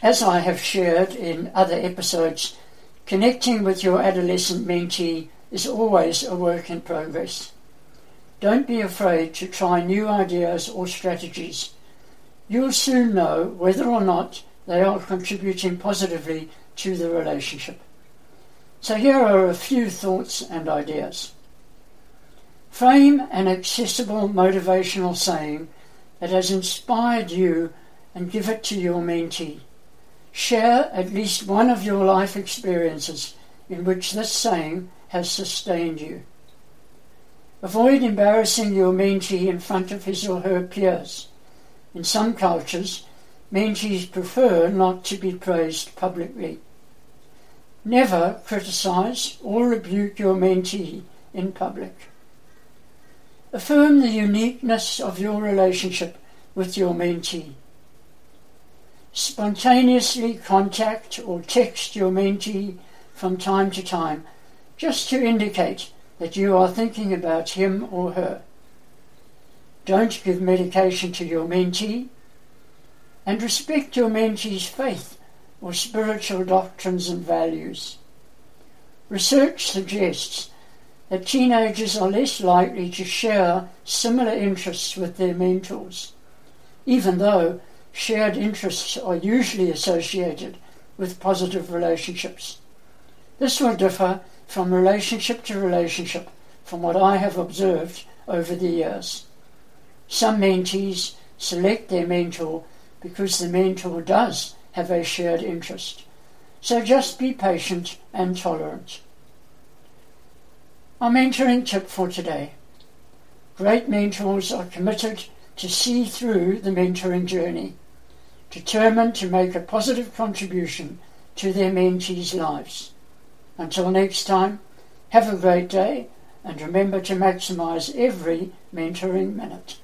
As I have shared in other episodes, connecting with your adolescent mentee is always a work in progress. Don't be afraid to try new ideas or strategies. You'll soon know whether or not they are contributing positively to the relationship. So here are a few thoughts and ideas. Frame an accessible motivational saying that has inspired you and give it to your mentee. Share at least one of your life experiences in which this saying has sustained you. Avoid embarrassing your mentee in front of his or her peers. In some cultures, mentees prefer not to be praised publicly. Never criticize or rebuke your mentee in public. Affirm the uniqueness of your relationship with your mentee. Spontaneously contact or text your mentee from time to time just to indicate that you are thinking about him or her. Don't give medication to your mentee and respect your mentee's faith or spiritual doctrines and values. Research suggests that teenagers are less likely to share similar interests with their mentors, even though shared interests are usually associated with positive relationships. This will differ from relationship to relationship from what I have observed over the years. Some mentees select their mentor because the mentor does have a shared interest. So just be patient and tolerant. Our mentoring tip for today. Great mentors are committed to see through the mentoring journey, determined to make a positive contribution to their mentees' lives. Until next time, have a great day and remember to maximize every mentoring minute.